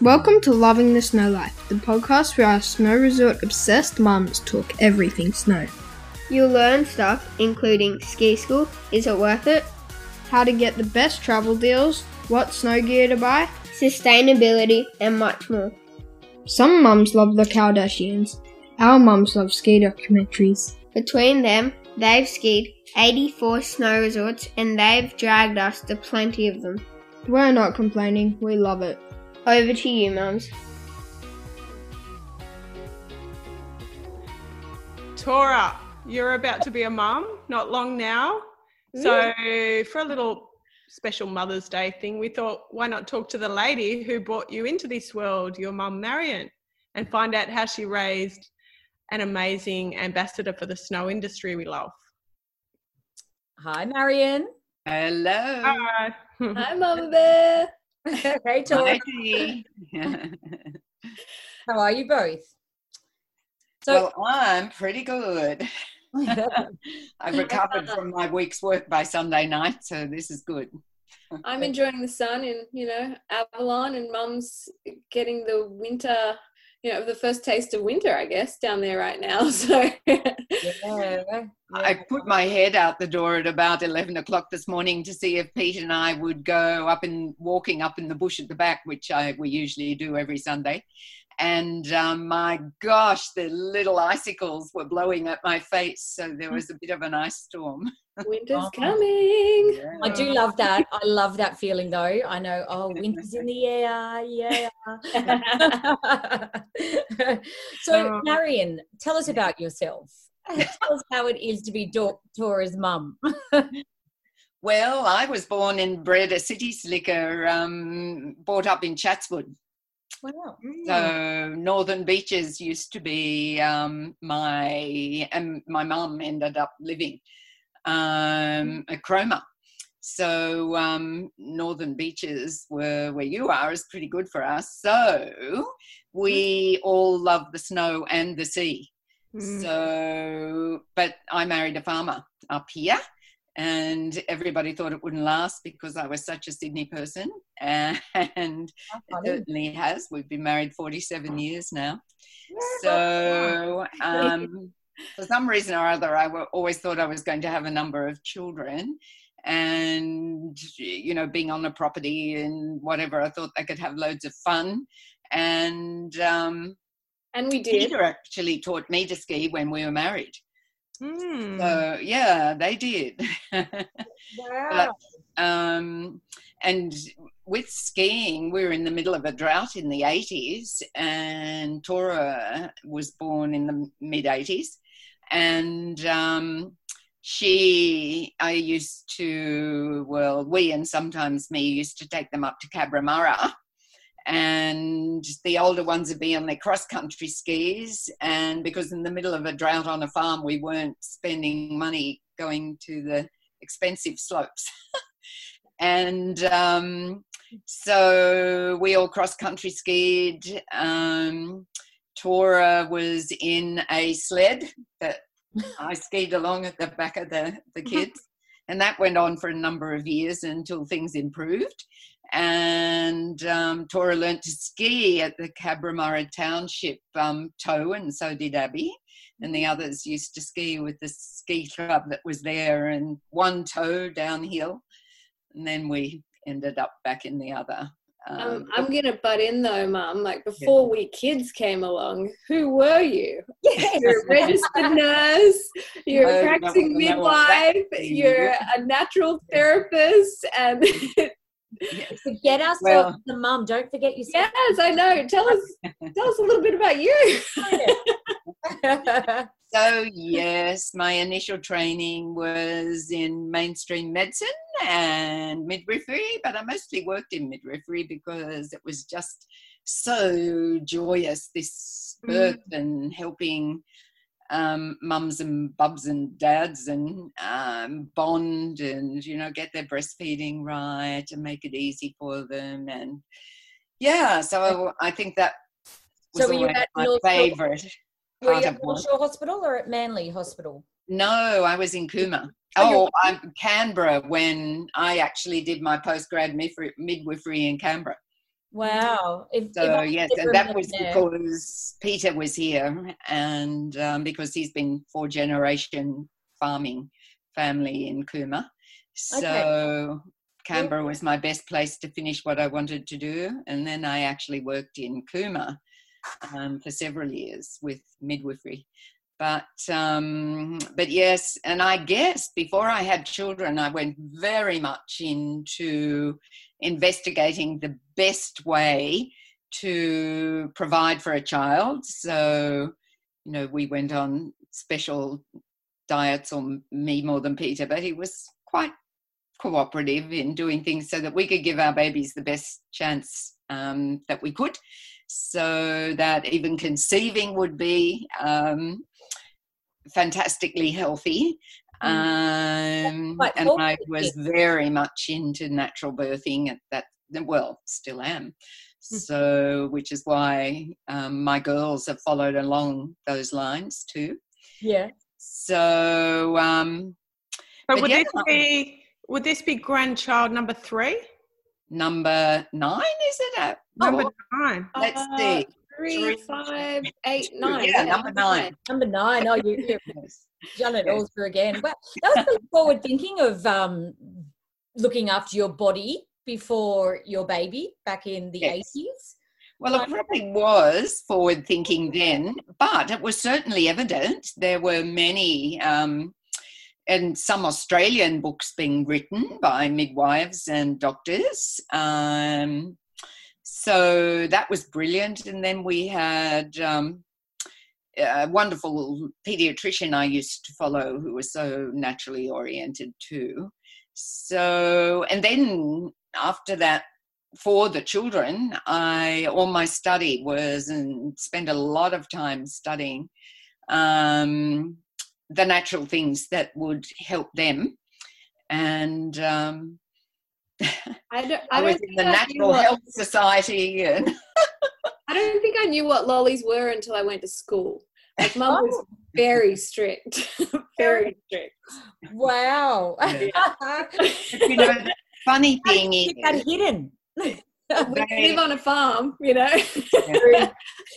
Welcome to Loving the Snow Life, the podcast where our snow resort obsessed mums talk everything snow. You'll learn stuff including ski school, is it worth it, How to get the best travel deals, what snow gear to buy. sustainability, and much more. Some mums love the Kardashians. Our mums love ski documentaries. Between them, they've skied 84 snow resorts and they've dragged us to plenty of them. We're not complaining, we love it. Over to you, mums. Tora, you're about to be a mum, not long now. So, for a little special Mother's Day thing, we thought, why not talk to the lady who brought you into this world, your mum, Marion, and find out how she raised an amazing ambassador for the snow industry we love. Hi, Marion. Hello. Hi. Hi, Mama Bear. Tom. Hi. How are you both? So, well, I'm pretty good. I've recovered uh, from my week's work by Sunday night, so this is good. I'm enjoying the sun in, you know, Avalon and mum's getting the winter, you know, the first taste of winter, I guess, down there right now. So yeah, I put my head out the door at about 11 o'clock this morning to see if Pete and I would go up and walking up in the bush at the back, which I, we usually do every Sunday. And um, my gosh, the little icicles were blowing at my face. So there was a bit of an ice storm. winter's Oh. coming. I do love that. I love that feeling though. I know, oh, winter's in the air. Yeah. so, Oh. Marion, tell us about yourself. Tell us how it is to be Dor- Tora's mum. Well, I was born and bred a city slicker, um, brought up in Chatswood. Wow. So Northern Beaches used to be um, my and my mum ended up living um, at Cromer. So um, Northern Beaches were where you are is pretty good for us. So we all love the snow and the sea. Mm. So, but I married a farmer up here, and everybody thought it wouldn't last because I was such a Sydney person, and it certainly has. We've been married 47 years now. So, um, for some reason or other, I always thought I was going to have a number of children. And, you know, being on a property and whatever, I thought I could have loads of fun. And um, And we did. Peter actually taught me to ski when we were married. Mm. So, yeah, they did. Wow. um, and with skiing, we were in the middle of a drought in the 80s, and Tora was born in the mid 80s. And um, she, I used to, well, we and sometimes me used to take them up to Cabramurra. And the older ones would be on their cross country skis. And because in the middle of a drought on a farm, we weren't spending money going to the expensive slopes. and um, so we all cross country skied. Um, Tora was in a sled that I skied along at the back of the, the kids. And that went on for a number of years until things improved. And um, Tora learnt to ski at the Cabramurra Township um, toe, and so did Abby and the others used to ski with the ski club that was there and one tow downhill and then we ended up back in the other Um, um, I'm gonna butt in though, Mum. Like before we kids came along, who were you? You're a registered nurse. You're Oh, a practicing no, no, midwife. You're a natural therapist, and Forget us, Well- the mum. Don't forget yourself. yes, I know. Tell us, tell us a little bit about you. so yes my initial training was in mainstream medicine and midwifery but i mostly worked in midwifery because it was just so joyous this birth mm. and helping um, mums and bubs and dads and um, bond and you know get their breastfeeding right and make it easy for them and yeah so i think that was So were you always at my North favorite Were part you at North Shore Hospital or at Manly Hospital? No, I was in Cooma. Oh, Oh, I'm Canberra when I actually did my postgrad midwifery in Canberra. Wow. If, if So I yes, and that was because Peter was here, and um, because he's been four generation farming family in Cooma. So Canberra was my best place to finish what I wanted to do, and then I actually worked in Cooma um, for several years with midwifery. But um, but yes, and I guess before I had children, I went very much into investigating the best way to provide for a child. So, you know, we went on special diets, or me more than Peter, but he was quite cooperative in doing things so that we could give our babies the best chance um, that we could. So that even conceiving would be um, fantastically healthy. Um, Quite and I was very much into natural birthing at that, well, still am. So, which is why um, my girls have followed along those lines too. Yeah. So, um, But But would yeah. this be would this be grandchild number three? number nine, is it? Uh, Number oh, nine. let's Uh, see. Three, Three, five, eight, nine. Yeah, number nine. Number nine. Oh, you, you've Yes. Done it all through again. Well, that was pretty forward thinking of um, looking after your body before your baby back in the Yes. 80s. Well, it probably was forward thinking then, but it was certainly evident. There were many, um, and some Australian books being written by midwives and doctors. Um, so that was brilliant. And then we had um, a wonderful pediatrician I used to follow who was so naturally oriented too. So, and then after that, for the children, I all my study was and spent a lot of time studying um, the natural things that would help them. And um, I don't. I, I, was in the I Natural what- Health Society, and I don't think I knew what lollies were until I went to school. Like mum was very strict, very strict. Wow. you know, the funny thing is, Keep that hidden. We live on a farm, you know. True, you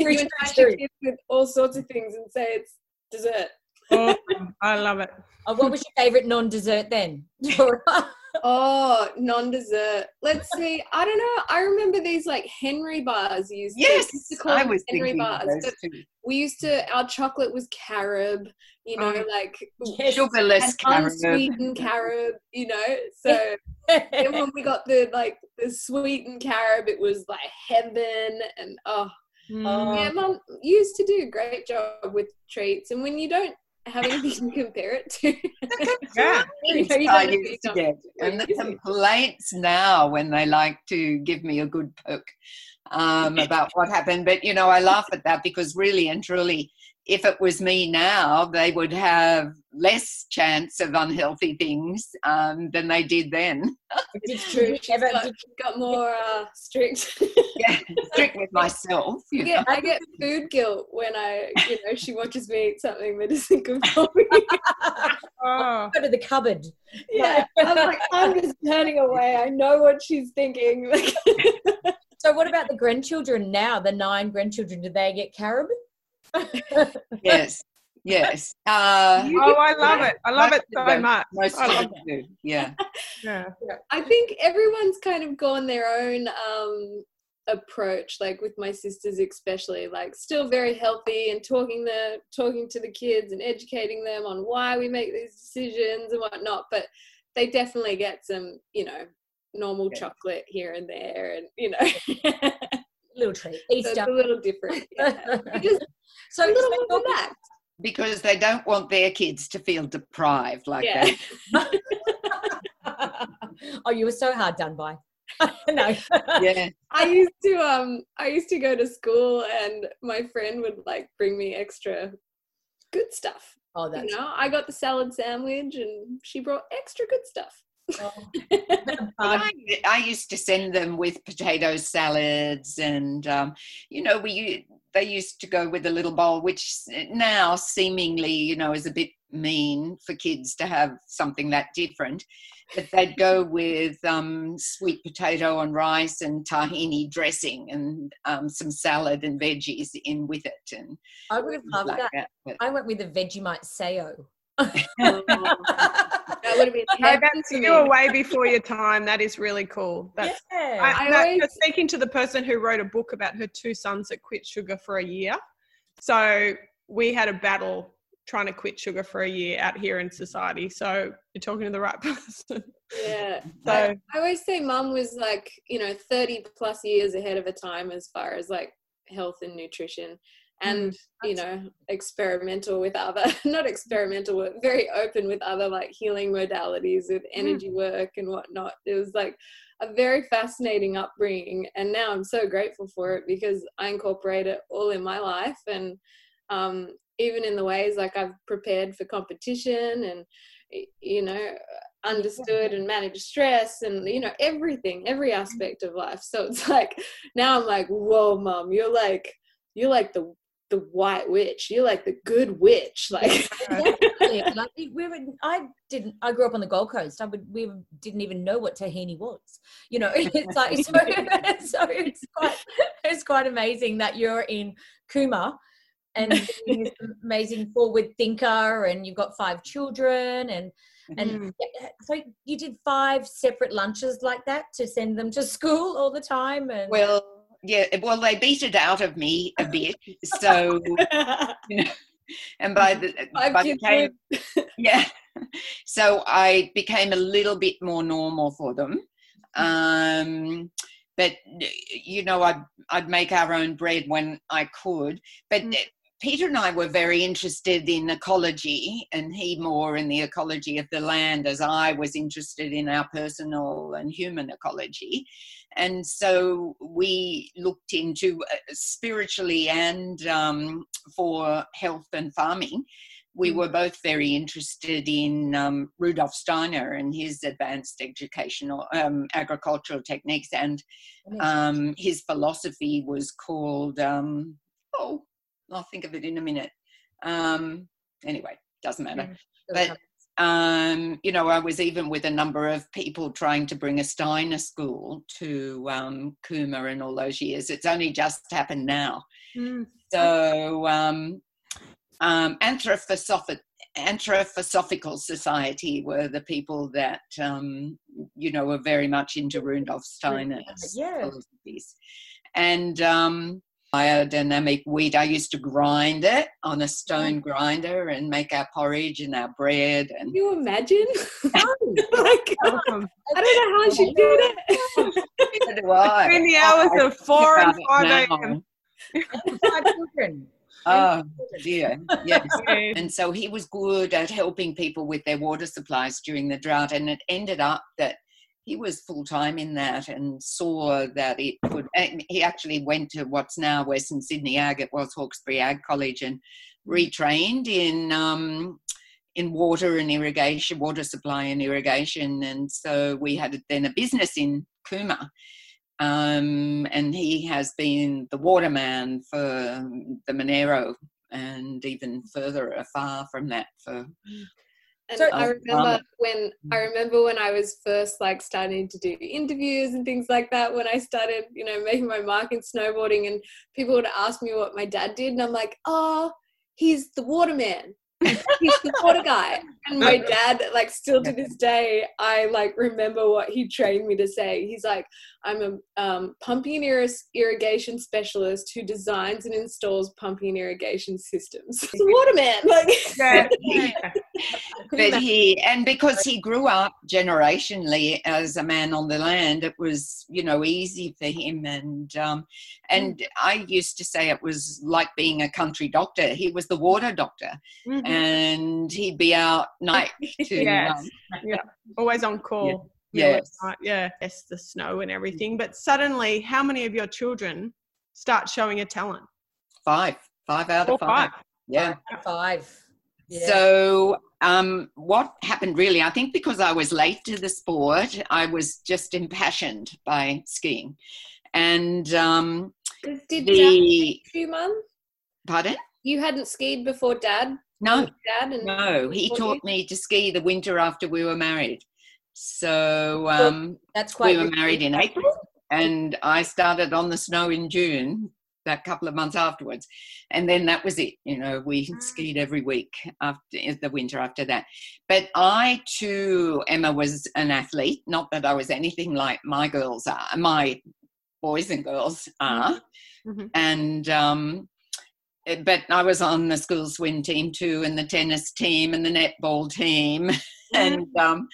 true, entice your kids with all sorts of things and say it's dessert. Awesome. I love it. Uh, what was your favourite non-dessert then? Oh, non-dessert. Let's see. I don't know. I remember these like Henry bars used. to- yes, used to call I them was Henry bars. of those but too. we used to. Our chocolate was carob. You know, Oh. like Yes. Sugarless carob. unsweetened carob. You know, so then when we got the like the sweetened carob, it was like heaven. And oh, Oh. yeah, mum used to do a great job with treats. And when you don't have anything to compare it to, Yeah. you you I don't used to get. And the complaints now when they like to give me a good poke um, about what happened. But, you know, I laugh at that because really and truly, if it was me now, they would have less chance of unhealthy things um, than they did then. It's true. She's Ever- got, got more uh, strict. Yeah, strict with myself. I You know. get, I get food guilt when I, you know, she watches me eat something that isn't good for me. Oh. Go to the cupboard. yeah, I'm like, I'm just turning away. I know what she's thinking. So, what about the grandchildren now? The nine grandchildren, do they get carob? Yes, yes. Uh, Oh, I love it. I love it so Most much. Most I love them do. Yeah. Yeah. I think everyone's kind of gone their own um, approach. Like with my sisters, especially, like still very healthy and talking the talking to the kids and educating them on why we make these decisions and whatnot. But they definitely get some, you know, normal Yeah. chocolate here and there, and you know. Little treat. So it's Easter. a little different. Yeah. Just so, a little so more relaxed. Because they don't want their kids to feel deprived like Yeah. that. oh, you were so hard done by. no. Yeah. I used to um I used to go to school and my friend would like bring me extra good stuff. Oh, that's you know, I got the salad sandwich and she brought extra good stuff. Oh. I, I used to send them with potato salads, and um, you know, we they used to go with a little bowl, which now seemingly, you know, is a bit mean for kids to have something that different. but they'd go with um, sweet potato and rice and tahini dressing and um, some salad and veggies in with it and I would have loved like that. that. I went with the Vegemite Sao. That would have been No, heaven that's you were way before your time. That is really cool. That's yeah. I, I that- always- speaking to the person who wrote a book about her two sons that quit sugar for a year. So we had a battle trying to quit sugar for a year out here in society. So you're talking to the right person. Yeah. So I, I always say mum was like, you know, 30 plus years ahead of her time as far as like health and nutrition and, mm, you know, experimental with other, not experimental, but very open with other like healing modalities with mm. energy work and whatnot. It was like a very fascinating upbringing. And now I'm so grateful for it because I incorporate it all in my life. And um, even in the ways like I've prepared for competition and, you know, understood and managed stress and you know everything every mm. aspect of life so it's like now i'm like whoa mom you're like you're like the the white witch you're like the good witch like like we were, I didn't. I grew up on the Gold Coast. I would. We didn't even know what tahini was. You know, it's like so. so it's quite. It's quite amazing that you're in Cooma, and amazing forward thinker, and you've got five children, and and Mm. yeah, so you did five separate lunches like that to send them to school all the time, and well, yeah, well, they beat it out of me a bit. So, you know, and by the, Five by the time, yeah, so I became a little bit more normal for them. Um, but you know, I'd I'd make our own bread when I could. But Mm. Peter and I were very interested in ecology, and he more in the ecology of the land, as I was interested in our personal and human ecology. And so we looked into uh, spiritually and um, for health and farming. We Mm. were both very interested in um, Rudolf Steiner and his advanced educational um, agricultural techniques, and um, his philosophy was called um, oh i'll think of it in a minute. Um, anyway doesn't matter. But um, you know i was even with a number of people trying to bring a steiner school to um, Cooma in all those years. It's only just happened now. Mm. so um, um, anthroposophic Anthroposophical Society were the people that um, you know were very much into Rudolf Steiner's Yeah. philosophies, and um, biodynamic wheat. I used to grind it on a stone mm-hmm. grinder and make our porridge and our bread. And Can you imagine Oh, like Awesome. i don't know how she did it neither do I. Between the hours I of 4 and 5 a.m. five children. Oh dear, yes. And so he was good at helping people with their water supplies during the drought. And it ended up that he was full time in that and saw that it could. He actually went to what's now Western Sydney Ag, it was Hawkesbury Ag College, and retrained in. Um, in water and irrigation, water supply and irrigation, and so we had then a business in Cooma, um, and he has been the waterman for the Monaro and even further afar from that for And So- I remember um, when I remember when I was first like starting to do interviews and things like that. When I started, you know, making my mark in snowboarding, and people would ask me what my dad did, and I'm like, oh, he's the waterman. he's the water guy. And my dad, like, still to this day, I like remember what he trained me to say. He's like, I'm a um, pumping and irrigation specialist who designs and installs pumping irrigation systems. He's a waterman, like. Yeah. But he and because he grew up generationally as a man on the land it was you know easy for him and um and i used to say it was like being a country doctor he was the water doctor Mhm. and he'd be out night to Yes. um, Always on call. Yeah. Yes. the Yeah. Yes, the snow and everything. But suddenly, how many of your children start showing a talent? five five out of five five. yeah Five. Yeah. So, um, what happened really, I think because I was late to the sport, I was just impassioned by skiing. And um, Did the, you, mum? pardon? You hadn't skied before dad? No, Dad and no, he taught me to ski the winter after we were married. So um, That's quite. we were married in April, and I started on the snow in June. That couple of months afterwards, and then that was it. You know, we skied every week after the winter after that. But I too, Emma was an athlete. Not that I was anything like my girls are, my boys and girls are, Mhm. and um, eh, but I was on the school swim team too, and the tennis team, and the netball team, and um,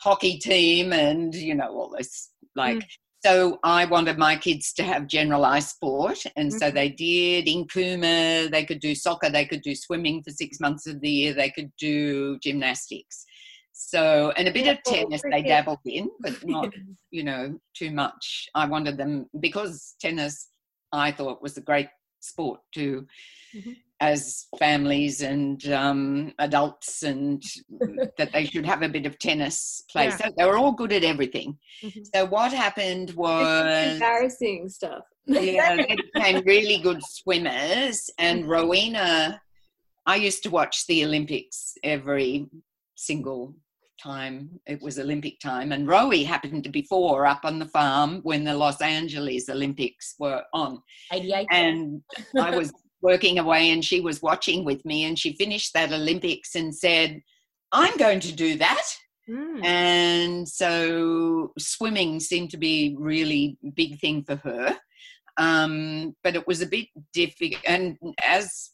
hockey team, and you know all this like. So I wanted my kids to have generalised sport, and so Mhm. they did. In Cooma, they could do soccer, they could do swimming for six months of the year, they could do gymnastics. So and a bit of tennis they dabbled in, but not you know too much. I wanted them because tennis I thought was a great sport to Mhm. as families and um, adults and that they should have a bit of tennis play. Yeah. So they were all good at everything. Mhm. So what happened was embarrassing stuff. yeah, they became really good swimmers and Mm-hmm. Rowena I used to watch the Olympics every single time it was Olympic time and Rowie happened to be four up on the farm when the Los Angeles Olympics were on 88. and I was working away and she was watching with me and she finished that Olympics and said, I'm going to do that. Mm. And so swimming seemed to be really big thing for her. Um, but it was a bit difficult. And as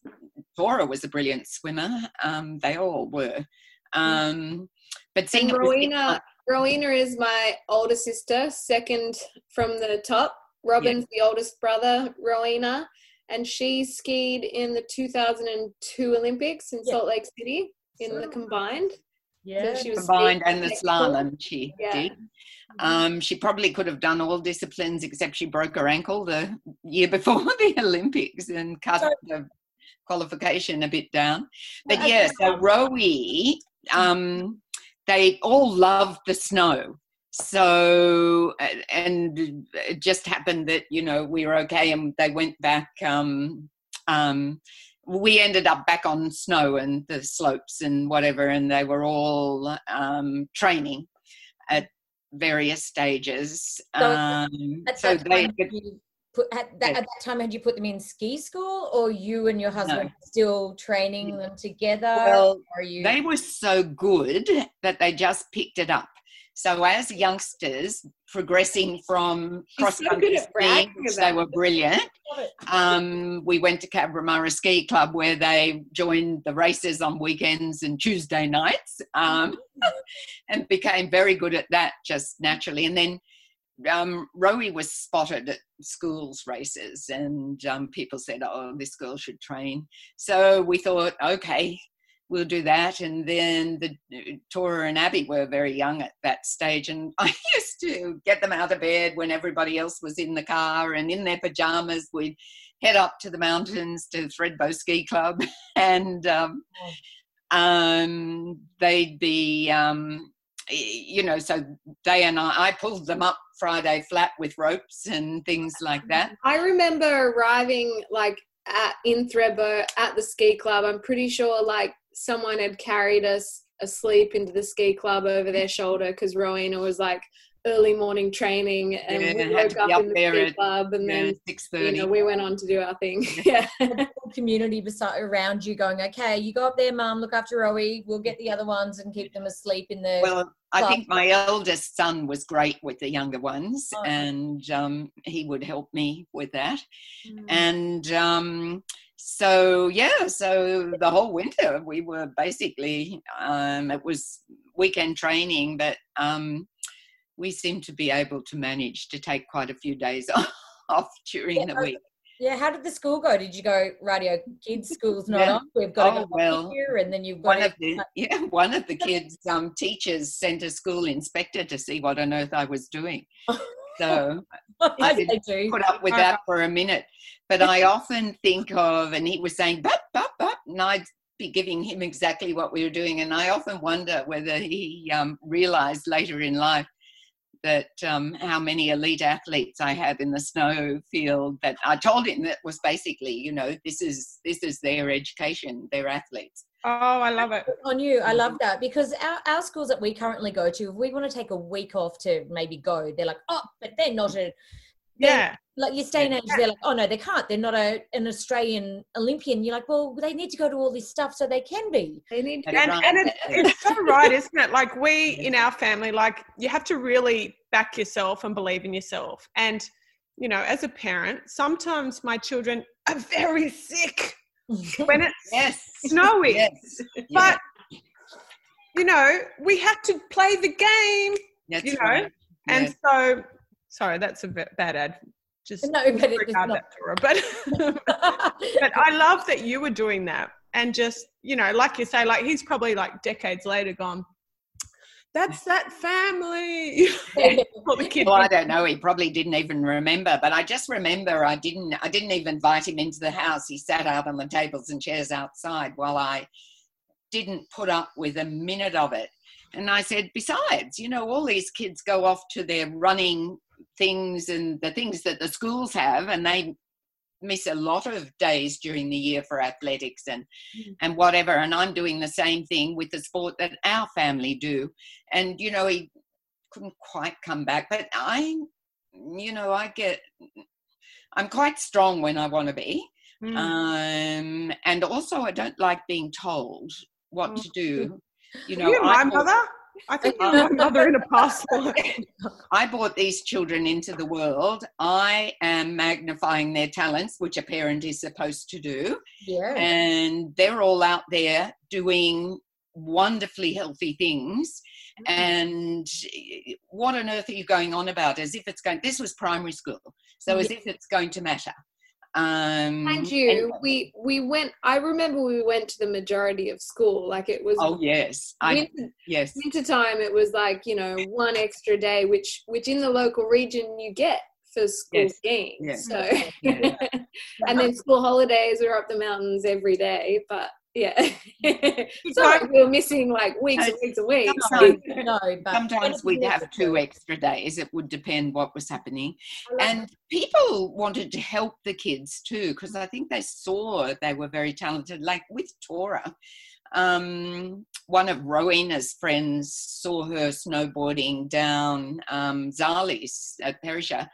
Tora was a brilliant swimmer, um, they all were. Um, but seeing And it was Rowena, Rowena is my older sister, second from the top. Robin's the oldest brother, Rowena, and she skied in the 2002 Olympics in Yeah. Salt Lake City in the combined. yeah. So she was combined skiing and the slalom she Yeah. did. Um, she probably could have done all disciplines except she broke her ankle the year before the Olympics and cut So- the qualification a bit down. But Well, yeah, as- so Rowie, um, they all loved the snow. So, and it just happened that, you know, we were okay and they went back. Um, um, we ended up back on snow and the slopes and whatever, and they were all um, training at various stages. So Um, At so they, you put, at, that, Yes. at that time, had you put them in ski school, or you and your husband still training them together? well, or you? they were so good that they just picked it up. So as youngsters progressing from cross country skiing, which they were brilliant. Um, we went to Cabramurra Ski Club where they joined the races on weekends and Tuesday nights, um, and became very good at that just naturally. And then um, Rowie was spotted at schools races, and um, people said, "Oh, this girl should train." So we thought, okay, we'll do that. And then the Tora and Abby were very young at that stage, and I used to get them out of bed when everybody else was in the car, and in their pajamas, we'd head up to the mountains to Thredbo Ski Club, and um, um, they'd be. Um, you know, so they and I, I pulled them up Friday flat with ropes and things like that. I remember arriving like at in Thredbo at the ski club. I'm pretty sure like someone had carried us asleep into the ski club over their shoulder because Rowena was like early morning training and Yeah, we had woke to up be up in the there at, club and Yeah, then six you know we went on to do our thing. yeah. whole community beside around you going, okay, you go up there, mum, look after Rowie. We'll get the other ones and keep them asleep in the. Well, I club. think my eldest son was great with the younger ones, Oh. and um, he would help me with that. Mm. And um, so, yeah, so the whole winter we were basically, um, it was weekend training, but um, we seem to be able to manage to take quite a few days off during Yeah, the week. yeah, how did the school go? Did you go radio kids school's not Yeah. on? We've got to Oh, go well, here, and then you've got One to of the yeah, one of the kids' um, teachers sent a school inspector to see what on earth I was doing. So I do. put up with that for a minute. But I often think of, and he was saying, but, but, but, and I'd be giving him exactly what we were doing. And I often wonder whether he um, realized later in life that um, how many elite athletes I have in the snow field that I told him that was basically, you know, this is this is their education, they're athletes. Oh, I love it. on you. I love that because our, our schools that we currently go to, if we want to take a week off to maybe go, they're like, oh, but they're not a, Yeah. like your stay and age, they're like, oh no, they can't. They're not a, an Australian Olympian. You're like, well, they need to go to all this stuff so they can be. They need to That's and, right. and it's, it's so right, isn't it? Like we in our family, like you have to really back yourself and believe in yourself. And you know, as a parent, sometimes my children are very sick when it's Yes. snowy. Yes. But you know, we have to play the game. That's you know, right. And Yes. so, sorry, that's a bit bad ad. Just No, but it is not. that, Tora. But but I love that you were doing that and just you know like you say like he's probably like decades later gone that's that family All the kids Well, I don't know. He probably didn't even remember, but I just remember I didn't. I didn't even invite him into the house. He sat out on the tables and chairs outside while I didn't put up with a minute of it. And I said, besides, you know, all these kids go off to their running things and the things that the schools have, and they miss a lot of days during the year for athletics and and whatever and i'm doing the same thing with the sport that our family do. And you know he couldn't quite come back but i you know i get i'm quite strong when i want to be. Mm. um and also i don't like being told what to do. you know you're my I, bought, mother i think you're mother in a life I brought these children into the world. I am magnifying their talents which a parent is supposed to do. Yeah. and they're all out there doing wonderfully healthy things. Mm-hmm. And what on earth are you going on about? As if it's going this was primary school. So as if it's going to matter um Mind you, we we went. I remember we went to the majority of school. Like it was oh yes i yes winter time. It was like you know one extra day, which which in the local region you get for school Yes. skiing. Yes. So Yeah. and then school holidays we're up the mountains every day. But yeah, Sorry, we were missing like weeks and weeks and weeks. Sometimes- no, but sometimes we'd have two extra days it would depend what was happening. And people wanted to help the kids too because i think they saw they were very talented. Like with tora um, one of rowena's friends saw her snowboarding down um, zali's at Perisher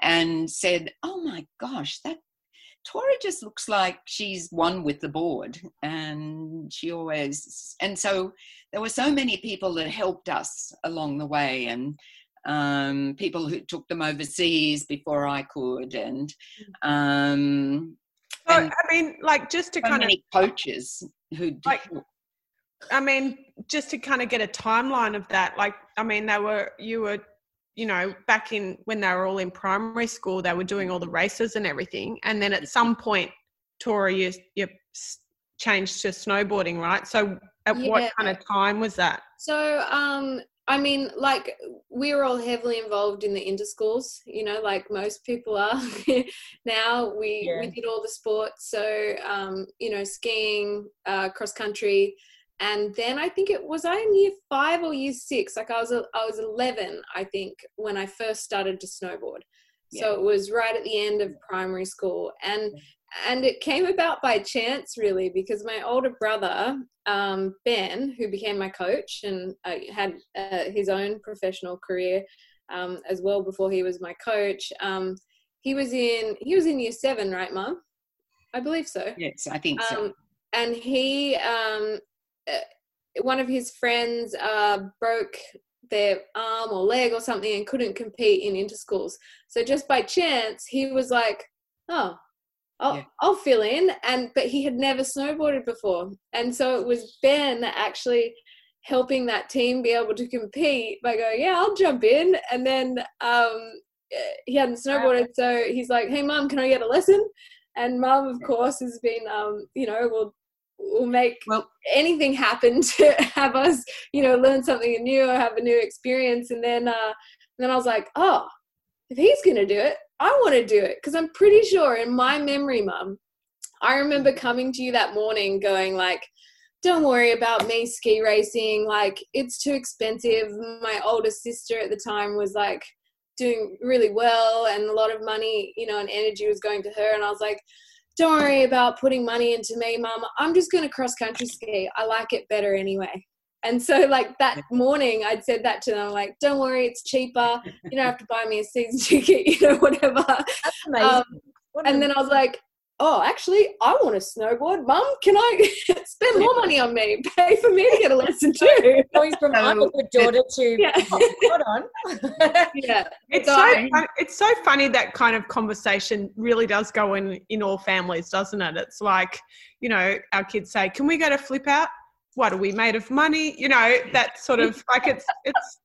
and said oh my gosh that Tora just looks like she's one with the board, and she always. And so there were so many people that helped us along the way, and um, people who took them overseas before I could, and um, so, and i mean like just to so kind of many coaches who Like- I mean, just to kind of get a timeline of that, like, I mean, they were, you were, you know, back in when they were all in primary school, they were doing all the races and everything. And then at some point, Tora, you, you changed to snowboarding, right? So at Yeah. what kind of time was that? So, um, I mean, like we were all heavily involved in the interschools. You know, like most people are now. We Yeah. we did all the sports. So, um, you know, skiing, uh, cross country, and then I think it was I in year five or year six. Like I was I was eleven, I think, when I first started to snowboard. So it was right at the end of primary school, and and it came about by chance really because my older brother um, ben who became my coach and uh, had uh, his own professional career um, as well before he was my coach um, he was in he was in year seven right mom i believe so Yes, I think so. um, and he um, one of his friends uh, broke their arm or leg or something and couldn't compete in interschools. So just by chance he was like oh I'll, Yeah. I'll fill in and but he had never snowboarded before. And so it was ben actually helping that team be able to compete by going yeah i'll jump in and then um, he hadn't snowboarded so he's like hey mom can i get a lesson? And mom of course has been um, you know will will make Well- anything happen to have us you know learn something new or have a new experience. And then uh then i was like oh if he's gonna do it i want to do it. Because i'm pretty sure in my memory mum i remember coming to you that morning going like don't worry about me ski racing. Like it's too expensive. My older sister at the time was like doing really well and a lot of money you know and energy was going to her. And i was like don't worry about putting money into me, mum. I'm just going to cross country ski. I like it better anyway. And so, like that morning, I'd said that to them, like, don't worry, it's cheaper. You don't have to buy me a season ticket, you know, whatever. That's amazing. Um, and then I was like, oh, actually, I want to snowboard. Mum, can I spend more money on me? Pay for me to get a lesson too. going from I'm a good daughter to Yeah. Oh, hold on. yeah. It's So so fun, it's so funny that kind of conversation really does go in in all families, doesn't it? It's like you know our kids say, "Can we go to flip out?" What are we made of money? You know that sort of like it's it's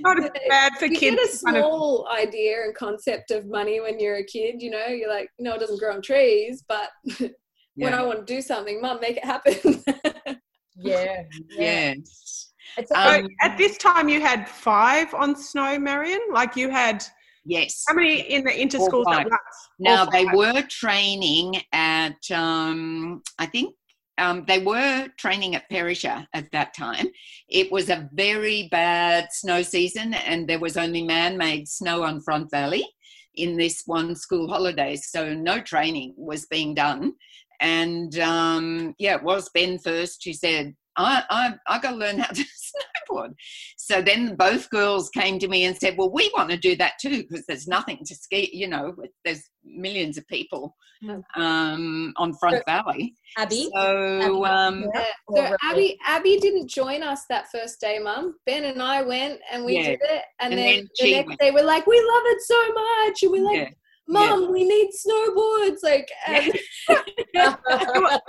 not as bad for you kids. get a to kind of- small idea and concept of money when you're a kid, you know, you're like, no, it doesn't grow on trees, but when I want to do something, mum, make it happen. Yeah. Yes. It's So Um, at this time, you had five on snow, Marion. Like you had Yes. how many in the inter schools? at once? Now they were training at, um, I think um, they were training at Perisher at that time. It was a very bad snow season, and there was only man-made snow on Front Valley in this one school holiday, so no training was being done. And um, yeah, it was Ben first who said, I, I, I got to learn how to snowboard. So then both girls came to me and said, Well, we want to do that too because there's nothing to ski, you know, there's millions of people Mm. um, on Front So- Valley. Abby. So, um, Yeah. So Abby, Abby didn't join us that first day, Mum. Ben and I went and we Yeah. did it, and, And then, then the next went. day we're like, we love it so much, and we're like, yeah. Mum, we need snowboards, like, and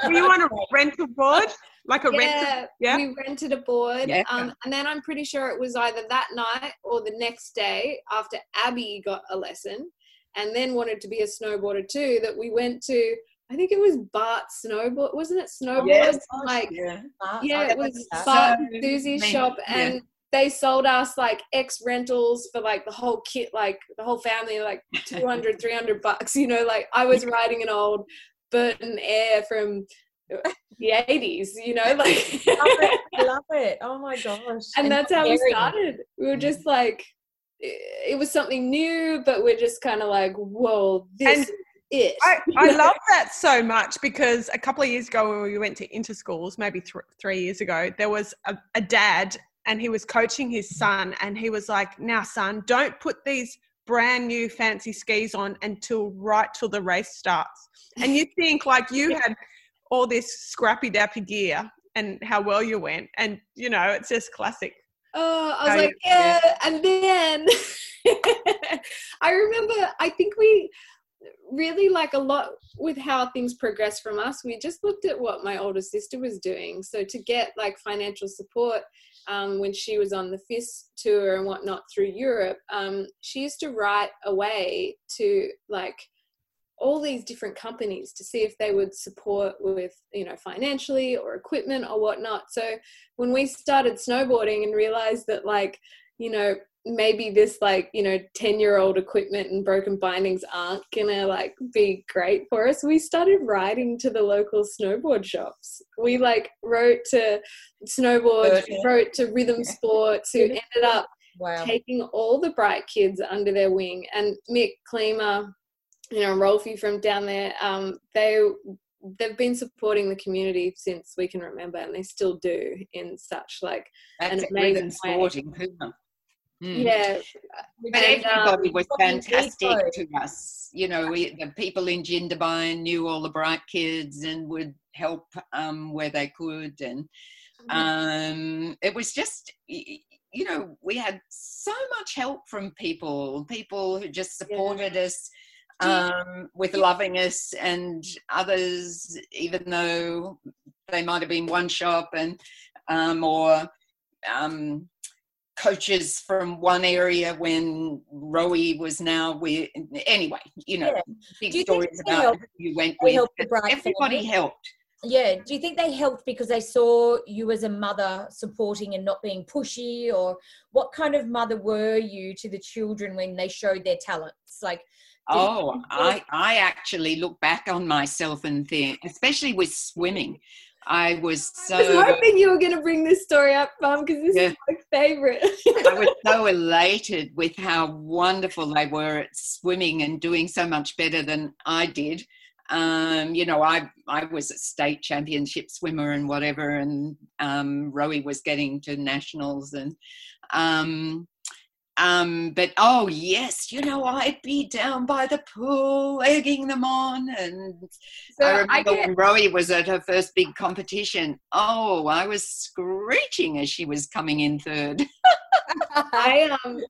Were you on a rental board? Like a rental? yeah, Yeah. we rented a board, Yeah. um, and then I'm pretty sure it was either that night or the next day after Abby got a lesson, and then wanted to be a snowboarder too. That we went to. I think it was Bart Snowboard, wasn't it? Snowboard, Yes. like yeah. yeah, it was that. Bart So and Susie's many, shop, yeah. and they sold us like X rentals for like the whole kit, like the whole family, like 200, 300 bucks. You know, like I was riding an old Burton Air from the 80s, you know, like, love it. I love it. Oh my gosh. and that's how we started. We were just like, it was something new, but we're just kind of like, whoa, this And is it. I, I love that so much because a couple of years ago when we went to interschools, maybe th- three years ago, there was a, a dad and he was coaching his son and he was like, now son, don't put these brand new fancy skis on until right till the race starts. And you think like you had all this scrappy dappy gear and how well you went. And you know, it's just classic. Oh, I was How like, you- yeah. And then I remember, I think we really like a lot with how things progressed from us. We just looked at what my older sister was doing. So to get like financial support um, when she was on the FIS tour and whatnot through Europe, um, she used to write away to like all these different companies to see if they would support with you know financially or equipment or whatnot. So when we started snowboarding and realized that like you know maybe this like you know 10 year old equipment and broken bindings aren't gonna like be great for us we started riding to the local snowboard shops. We like wrote to snowboard oh, wrote to rhythm sports who ended up Wow. taking all the bright kids under their wing. And mick klima you know rolfie from down there um, they they've been supporting the community since we can remember and they still do in such like That's An amazing Rhythm way. Cooma. Mm. yeah But And, um, everybody was fantastic to us. You know, we, the people in Jindabyne knew all the bright kids and would help um, where they could. And um, it was just, you know, we had so much help from people, people who just supported us Do you- um, with loving us, and others, even though they might have been one shop and um, or um, coaches from one area when Rowie was now with anyway, you know, Yeah. big you stories about helped- who you went with. helped the but Everybody family? helped. Yeah. Do you think they helped because they saw you as a mother supporting and not being pushy? Or what kind of mother were you to the children when they showed their talents? Like, Oh, I, I actually look back on myself and think, especially with swimming, I was so. I was hoping you were going to bring this story up, Mum, because this Yeah. is my favorite. I was so elated with how wonderful they were at swimming and doing so much better than I did. Um, you know, I I was a state championship swimmer and whatever, and um, Rowie was getting to nationals, and um, um, but oh yes, you know, I'd be down by the pool egging them on, and So I I remember get when Rowie was at her first big competition. Oh, I was screeching as she was coming in third. I um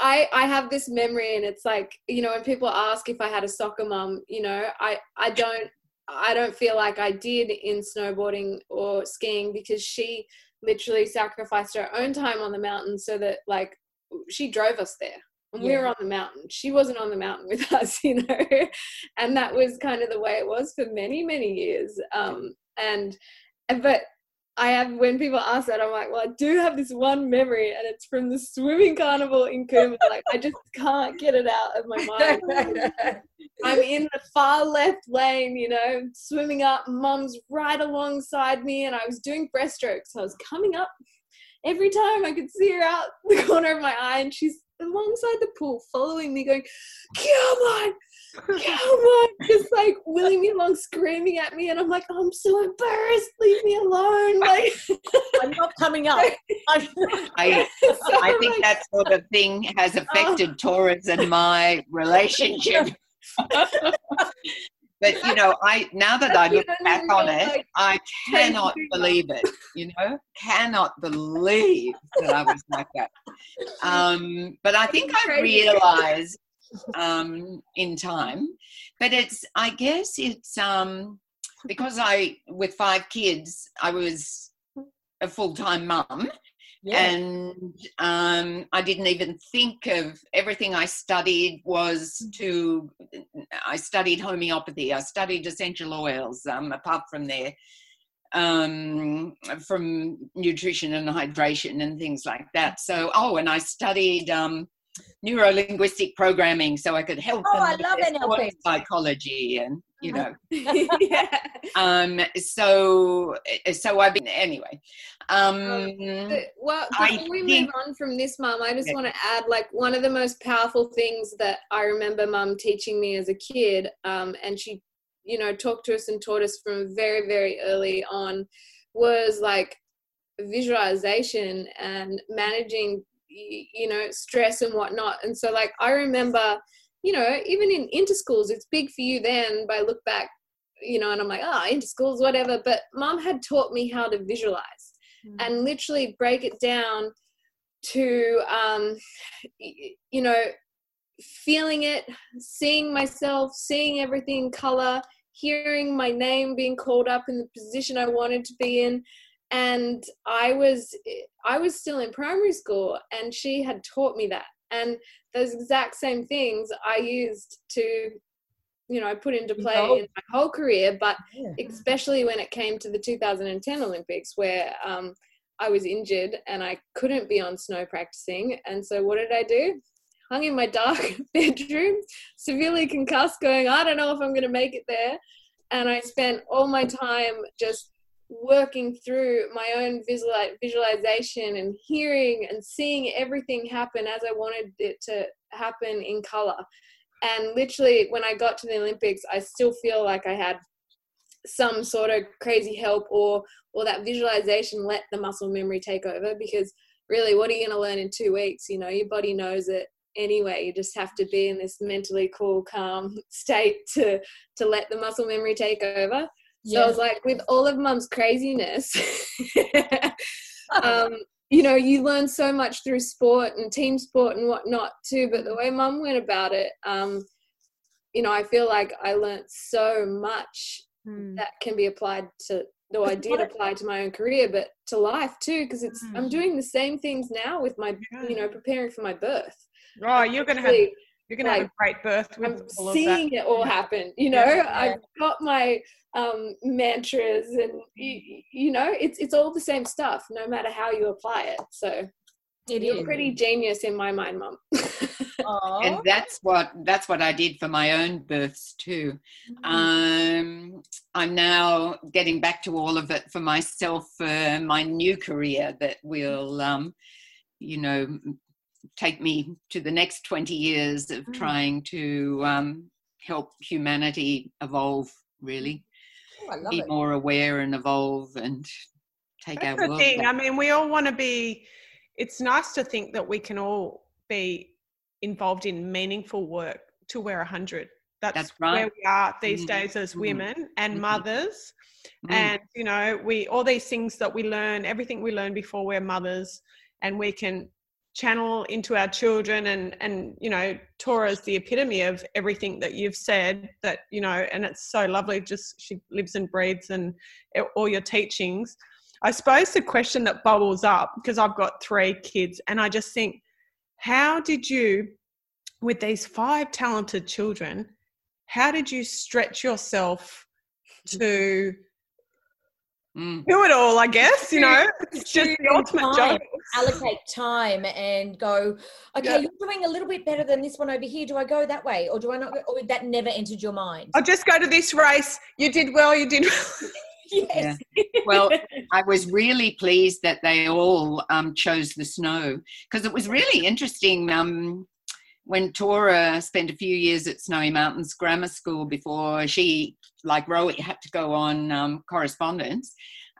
I I have this memory and it's like, you know, when people ask if I had a soccer mum, you know, I I don't I don't feel like I did in snowboarding or skiing because she literally sacrificed her own time on the mountain so that like she drove us there. And we were on the mountain. She wasn't on the mountain with us, you know. and that was kind of the way it was for many, many years. Um and but I have when people ask that, I'm like, well, I do have this one memory, and it's from the swimming carnival in Cooma. Like, I just can't get it out of my mind. I'm in the far left lane, you know, swimming up. Mum's right alongside me, and I was doing breaststrokes. So I was coming up. Every time I could see her out the corner of my eye, and she's alongside the pool, following me, going, "Come on, come on!" Just like willing me along, screaming at me, and I'm like, "I'm so embarrassed. Leave me alone!" Like, I'm not coming up. I'm, I so I think like, that sort of thing has oh. affected Tora's and my relationship. But you know, I now that I look back on it, I cannot believe it. You know, cannot believe that I was like that. Um, but I think I realized um, in time. But it's, I guess it's um, because I, with five kids, I was a full time mum yeah. and um, I didn't even think of everything I studied was to. I studied homeopathy. I studied essential oils. Um, apart from there, um, from nutrition and hydration and things like that. So, oh, and I studied um, neuro linguistic programming, so I could help. Oh, them I love NLP. psychology, and you know yeah. um so so i've been anyway um But, well, I before we think- move on from this, Mum, I just Yeah. want to add like one of the most powerful things that I remember Mum teaching me as a kid, um, and she, you know, talked to us and taught us from very, very early on, was like visualization and managing, y- you know, stress and whatnot. And so, like, I remember, you know, even in interschools, it's big for you then. But I look back, you know, and I'm like, ah oh, interschools, whatever. But mom had taught me how to visualize and literally break it down to um you know feeling it seeing myself seeing everything in color hearing my name being called up in the position i wanted to be in and i was i was still in primary school and she had taught me that and those exact same things i used to you know i put into play in my whole career but Yeah. especially when it came to the 2010 Olympics, where um, I was injured and I couldn't be on snow practicing. And so, what did I do? Hung in my dark bedroom, severely concussed, going, I don't know if I'm going to make it there. And I spent all my time just working through my own visual, visualization and hearing and seeing everything happen as I wanted it to happen in color. And literally, when I got to the Olympics, I still feel like I had some sort of crazy help or or that visualization let the muscle memory take over because really what are you going to learn in two weeks? You know your body knows it anyway. You just have to be in this mentally cool calm state to to let the muscle memory take over so i was like with all of mum's craziness um you know you learn so much through sport and team sport and whatnot too but the way mum went about it um you know i feel like i learned so much that can be applied to though I did apply to my own career, but to life too, because it's I'm Mm. doing the same things now with my you know preparing for my birth. Oh, you're gonna have you're gonna have a great birth with I'm all of that. seeing it all happen. You know, Yeah. I've got my um, mantras, and you, you know, it's it's all the same stuff, no matter how you apply it. So It you're is. pretty genius in my mind, mum. Aw. and that's what that's what I did for my own births too. Um, I'm now getting back to all of it for myself for my new career that will, um, you know, take me to the next 20 years of Mm. trying to um, help humanity evolve. Really, Oh, be it. more aware and evolve and take That's our the world. thing. I mean, we all want to be. It's nice to think that we can all be involved in meaningful work till we're hundred. That's, That's where we are these Mhm. days as Mhm. women and Mhm. mothers. Mm. And you know, we all these things that we learn, everything we learn before we're mothers, and we can channel into our children and and you know Tora's the epitome of everything that you've said that you know and it's so lovely just she lives and breathes and all your teachings. I suppose the question that bubbles up because I've got three kids and I just think how did you with these five talented children how did you stretch yourself mm-hmm. to Mm. do it all I guess you know it's just the ultimate time. job allocate time and go okay Yeah. you're doing a little bit better than this one over here do i go that way or do i not go or that never entered your mind I'll just go to this race you did well you did well yes Well, I was really pleased that they all um, chose the snow because it was really interesting. Um, when Tora spent a few years at Snowy Mountains Grammar School before she, like Rowie, had to go on um, correspondence.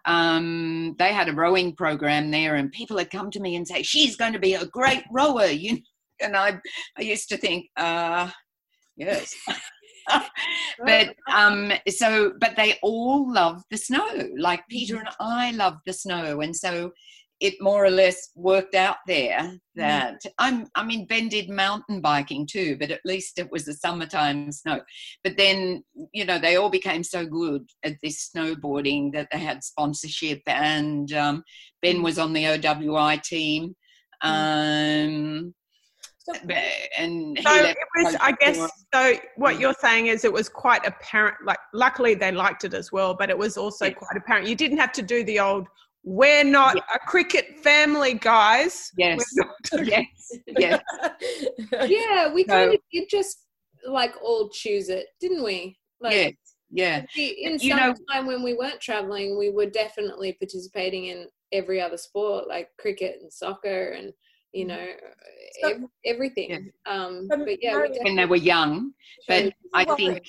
Um, they had a rowing program there, and people had come to me and say, "She's going to be a great rower," you know. And I, I used to think, uh, yes. but um so but they all love the snow like peter and i love the snow and so it more or less worked out there that i'm i mean ben did mountain biking too but at least it was the summertime snow. But then you know they all became so good at this snowboarding that they had sponsorship and um, ben was on the owi team um So- and So it was, I guess, so what you're saying is it was quite apparent, like, luckily they liked it as well, but it was also Yes. quite apparent. You didn't have to do the old, we're not Yeah. a cricket family, guys. yes. yes. yes. Yeah, we So- kind of did just like all choose it, didn't we? Like yes. Yeah in You know- some time when we weren't traveling, we were definitely participating in every other sport, like cricket and soccer, and you know So- ev- everything. Um, Um, but yeah, we when they were young but I think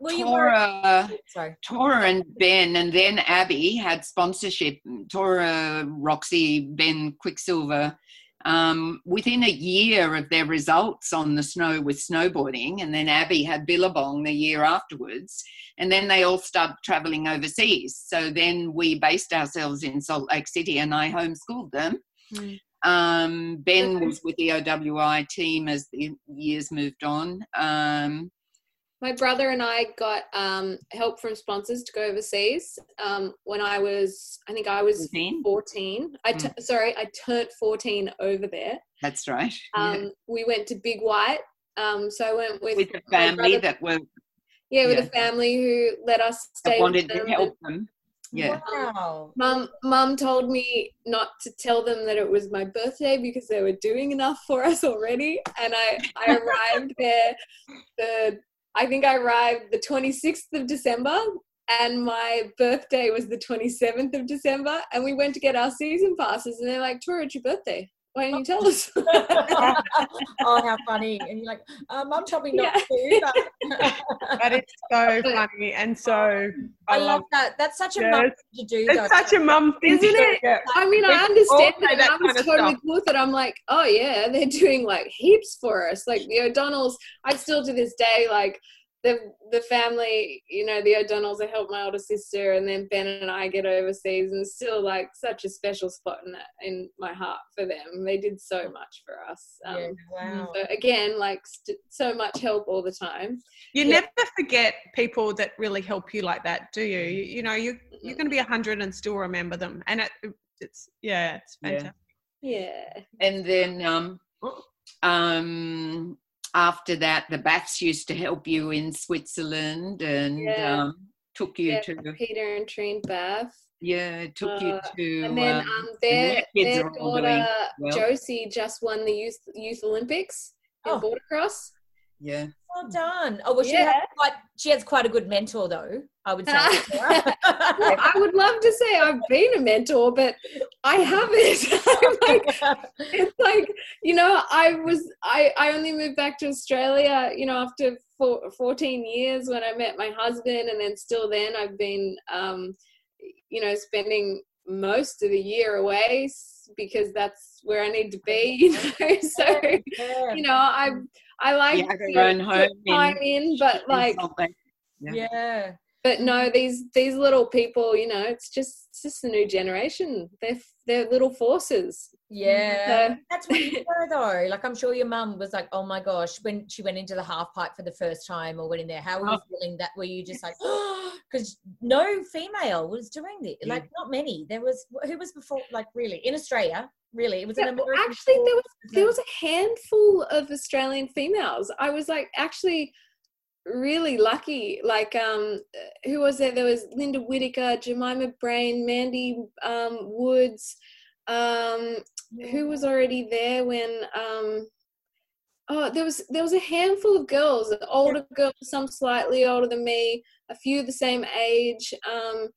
Were you worried? Tora, Sorry. Tora and Ben and then Abby had sponsorship. Tora, Roxy, Ben, Quicksilver. Um, within a year of their results on the snow with snowboarding, and then Abby had Billabong the year afterwards, and then they all started traveling overseas. So then we based ourselves in Salt Lake City, and I homeschooled them. Mm. Um, Ben was with the OWI team as the years moved on. Um, My brother and I got um, help from sponsors to go overseas um, when I was, I think I was 14? 14. I t- sorry, I turned 14 over there. That's right. Um, yeah. We went to Big White. Um, so I went with, With the family brother- that were yeah, with yeah. a family who let us that stay wanted with to them. help them. Yeah. Wow. Mum, mum told me not to tell them that it was my birthday because they were doing enough for us already. And I, I arrived there the, I think I arrived the 26th of December and my birthday was the 27th of December. And we went to get our season passes and they're like, Tora, it's your birthday. Why didn't you tell us? oh, how funny! And you're like, um, I'm probably not Yeah. to. But That is so funny and so I love that. That's such a mum Yes. thing to do. though. It's such a mum thing, Isn't it? Yeah. I mean, We I understand say it. and that I was totally stuff. cool with it. I'm like, oh yeah, they're doing like heaps for us. Like the O'Donnells, I still to this day like the the family. You know, the O'Donnells. I help my older sister, and then Ben and I get overseas, and still like such a special spot in that in my heart for them. They did so much for us. Um, Yeah, wow. So again, like st- so much help all the time. You Yeah. never forget people that really help you like that, do you? You, you know, you you're going to be a hundred and still remember them, and it, it's yeah, it's Yeah. Yeah. And then um, um, after that, the Baths used to help you in Switzerland and Yeah. um, took you Yeah, to Peter and Trine Bath. yeah, took you Uh, to And then um, um, their, their their are all doing daughter well. Josie just won the youth youth Olympics in Oh. border cross. Yeah. Well done. Oh, well, she Yeah. had like she has quite a good mentor, though. I would say. Well, I would love to say I've been a mentor, but I haven't. I'm like, it's like you know, I was I I only moved back to Australia, you know, after four, 14 years when I met my husband, and then still then I've been, um, you know, spending most of the year away s- because that's where I need to be. You know, so you know, I I like You have to your own put home in- time in, but like Something. yeah. But no these these little people you know it's just it's just a new generation they're they're little forces Yeah, So- that's what you were though. Like, I'm sure your mum was like, "Oh my gosh," when she went into the half pipe for the first time, or went in there. How were you oh. feeling? That were you just like, because no female was doing this. Yeah. Like, not many. There was who was before. Like, really in Australia, really, it was Yeah, an American. actually there was there was a handful of australian females i was like actually really lucky like um who was there there was linda whitaker jemima brain mandy um woods um who was already there when um oh there was there was a handful of girls older girls some slightly older than me a few the same age um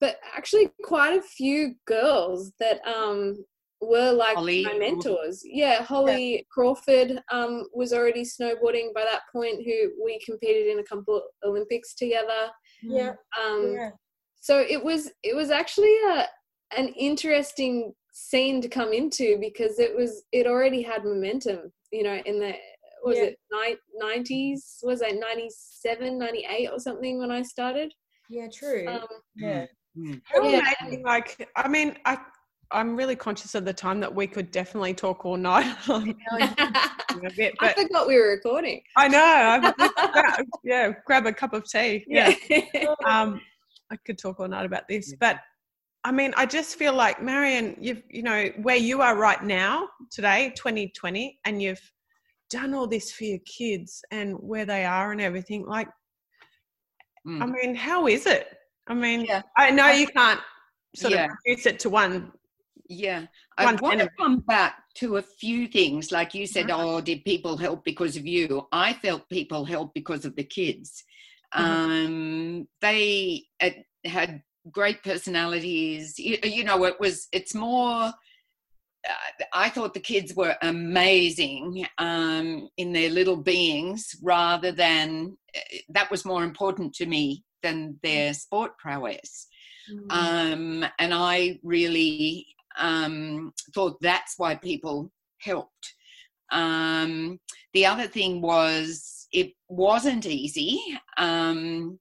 but actually quite a few girls that um were like Holly my Crawford. mentors yeah holly crawford um was already snowboarding by that point who we competed in a couple olympics together Yeah, um yeah. so it was it was actually a an interesting scene to come into because it was it already had momentum you know in the was Yeah. it ni- 90s was it 97 98 or something when i started yeah, true. um yeah, How Yeah. amazing, like I mean, I I'm really conscious of the time that we could definitely talk all night a bit, i forgot we were recording I know, I, yeah, grab a cup of tea, yeah. um, I could talk all night about this, but I mean, I just feel like Marion, you've you know where you are right now today, 2020, and you've done all this for your kids and where they are and everything. Like, I Mm. mean, how is it? I mean, Yeah. I know you can't sort Yeah. of reduce it to one. Yeah, I want to come back to a few things. Like you said, Mhm. oh, did people help because of you? I felt people helped because of the kids. Mhm. Um, they uh, had great personalities. You, you know, it was. It's more. Uh, I thought the kids were amazing um, in their little beings, rather than uh, that was more important to me than their sport prowess um, and I really um, thought that's why people helped. Um, the other thing was it wasn't easy, um,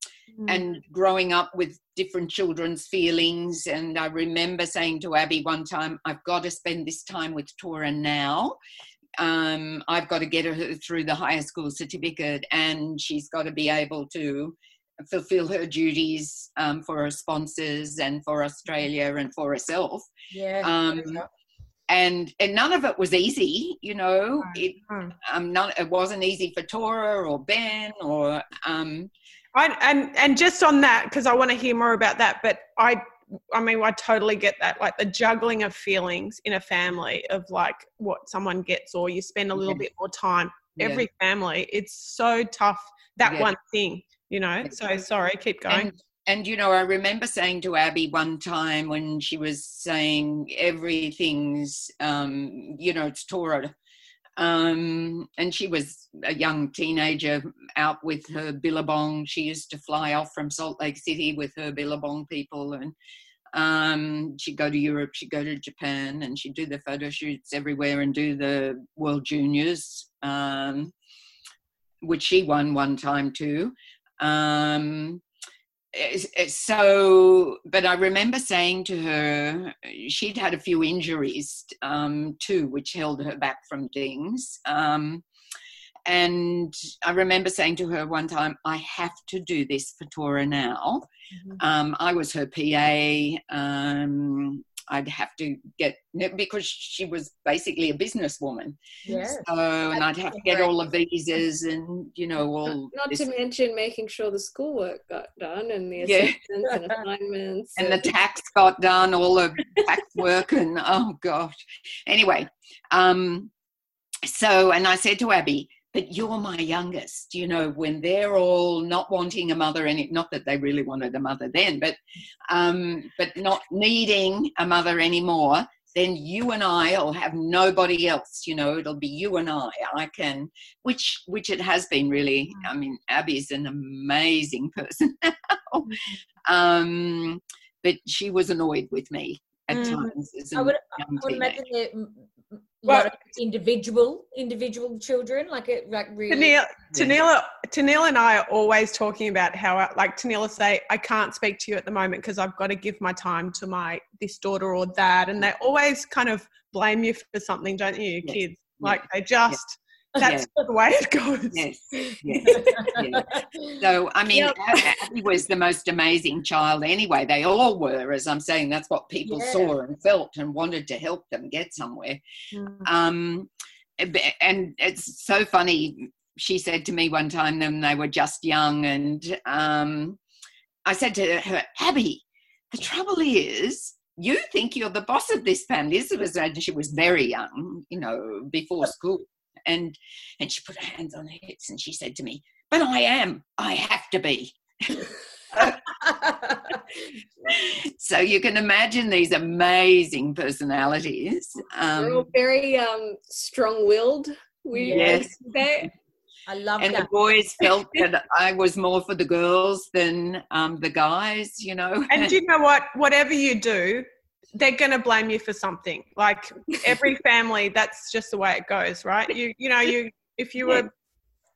and growing up with different children's feelings. And I remember saying to Abby one time, "I've got to spend this time with Tora now." Um, I've got to get her through the higher school certificate, and she's got to be able to fulfill her duties um, for her sponsors and for Australia and for herself. yeah. Um, and and none of it was easy, you know. It um none it wasn't easy for Tora or Ben or um I, and and just on that because I want to hear more about that. But I, I mean, I totally get that. Like the juggling of feelings in a family of like what someone gets, or you spend a little Yeah. bit more time. yeah. Every family, it's so tough. That Yeah. one thing, you know. So sorry, keep going. and and you know I remember saying to Abby one time when she was saying everything's um you know it's Tora um and she was a young teenager out with her billabong she used to fly off from salt lake city with her billabong people and um she'd go to europe she'd go to japan and she'd do the photo shoots everywhere and do the world juniors um which she won one time too um it's- it's so but i remember saying to her she'd had a few injuries um, too which held her back from things. Um, and i remember saying to her one time i have to do this for tora now. Um, i was her pa um, i'd have to get because she was basically a businesswoman yeah. so and i'd have to get all the visas and you know all not this to mention making sure the schoolwork got done and the Yeah. and assignments and the tax got done, all the tax work, and oh gosh. Anyway, um, so and I said to Abby, but you're my youngest. You know, when they're all not wanting a mother, and not that they really wanted a mother then, but um, but not needing a mother anymore, then you and I'll have nobody else. You know, it'll be you and I. I can, which which it has been really. I mean, Abby's an amazing person now, um, but she was annoyed with me at Mm. times. I would, I would imagine teenager. that m- m- Well- individual individual children like it like really Tanila, Tanila, Tanila and I are always talking about how, I, like Tanila say, I can't speak to you at the moment because I've got to give my time to my this daughter or that, and they always kind of blame you for something, don't you, kids? Yeah. Like they just that's the way it goes. Yes, yes, yes. So, I mean, Yep. Abby was the most amazing child anyway. They all were, as I'm saying, that's what people Yeah. saw and felt and wanted to help them get somewhere. Um, and it's so funny. She said to me one time when they were just young, and um, I said to her, Abby, the trouble is, you think you're the boss of this family. This was she was very young, you know, before school. And and she put her hands on her hips and she said to me, But I am. I have to be. so you can imagine these amazing personalities. They're all Um, very um, strong-willed. We Yes. they, I love and the boys felt that I was more for the girls than um, the guys, you know. And you know what? Whatever you do, they're going to blame you for something. Like every family, that's just the way it goes, right? You you know you if you Yeah. were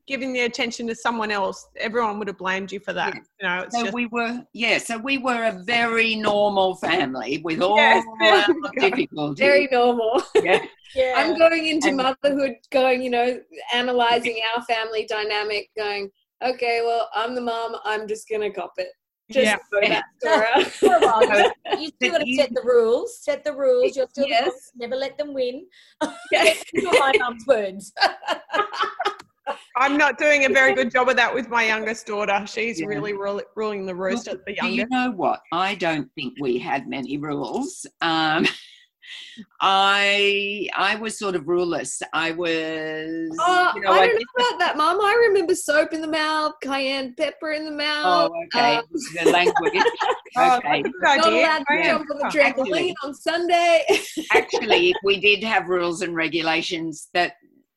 giving the attention to someone else, everyone would have blamed you for that. Yeah. You know, it's so just we were, yeah. So we were a very normal family with all Yes, our difficulties. very normal. yeah. Yeah. I'm going into And- motherhood, going, you know, analyzing our family dynamic, going, okay, well, I'm the mom. I'm just gonna cop it. Just Yeah. throw that door out. For a while, you- you still got to set the rules. Set the rules. You're still the Yes. boss, never let them win. Yeah. My mum's words. I'm not doing a very good job of that with my youngest daughter. She's Yeah. really rul- ruling the roost at the Do you youngest. know what? I don't think we had many rules. Um, I I was sort of ruleless. I was. Oh, you know, I I don't did- know about that, Mom. I remember soap in the mouth, cayenne pepper in the mouth. Oh, okay. uh, the language. Oh, Okay. good not allowed to jump on the Oh, trampoline on Sunday. Actually, we did have rules and regulations that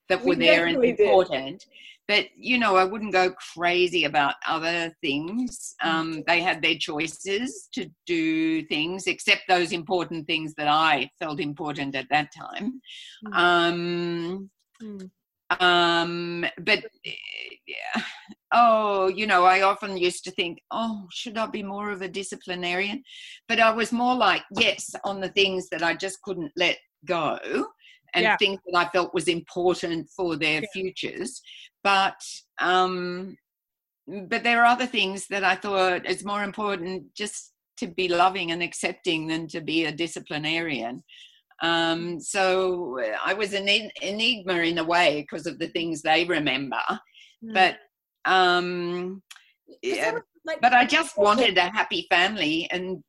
that We were there and important. did. But you know, I wouldn't go crazy about other things. Mm. Um, they had their choices to do things, except those important things that I felt important at that time. Mm. Um, Mm. um, but yeah. oh, you know, I often used to think, oh, should I be more of a disciplinarian? But I was more like, yes, on the things that I just couldn't let go and Yeah. things that I felt was important for their Yeah. futures. But um, but there are other things that I thought it's more important just to be loving and accepting than to be a disciplinarian. Um, so I was an enigma in a way because of the things they remember. But um, yeah, Like, but I just wanted a happy family and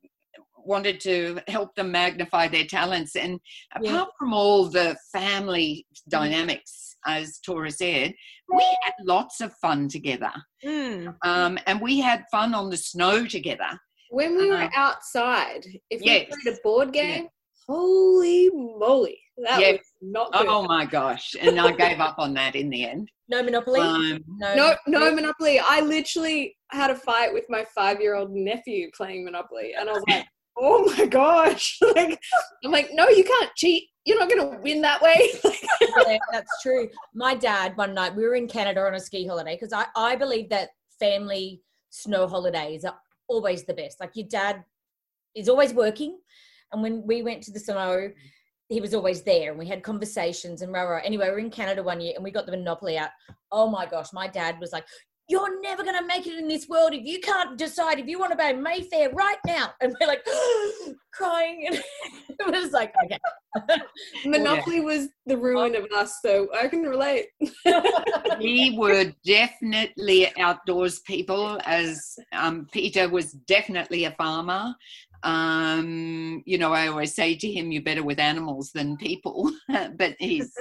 wanted to help them magnify their talents. And Yeah. apart from all the family dynamics, as Tora said, we had lots of fun together. Mm. Um, and we had fun on the snow together. when we were Uh-huh. outside, if Yes. we played a board game, holy moly, that Yeah. was not good. Oh my gosh. And I gave up on that in the end. no monopoly. Um, no, No, no Monopoly. I literally had a fight with my five-year-old nephew playing Monopoly, and I was like, "Oh my gosh!" Like, I'm like, "No, you can't cheat. You're not going to win that way." yeah, that's true. My dad, one night, we were in Canada on a ski holiday because I, I believe that family snow holidays are always the best. Like your dad is always working. And when we went to the snow, he was always there and we had conversations and rah, rah. Anyway, we we're in Canada one year and we got the Monopoly out. Oh my gosh, my dad was like, You're never going to make it in this world if you can't decide if you want to buy Mayfair right now. And we're like crying. And it was like, Okay. Monopoly was the ruin of us, so I can relate. we were definitely outdoors people, as um, Peter was definitely a farmer. Um, you know, I always say to him, "You're better with animals than people," but he's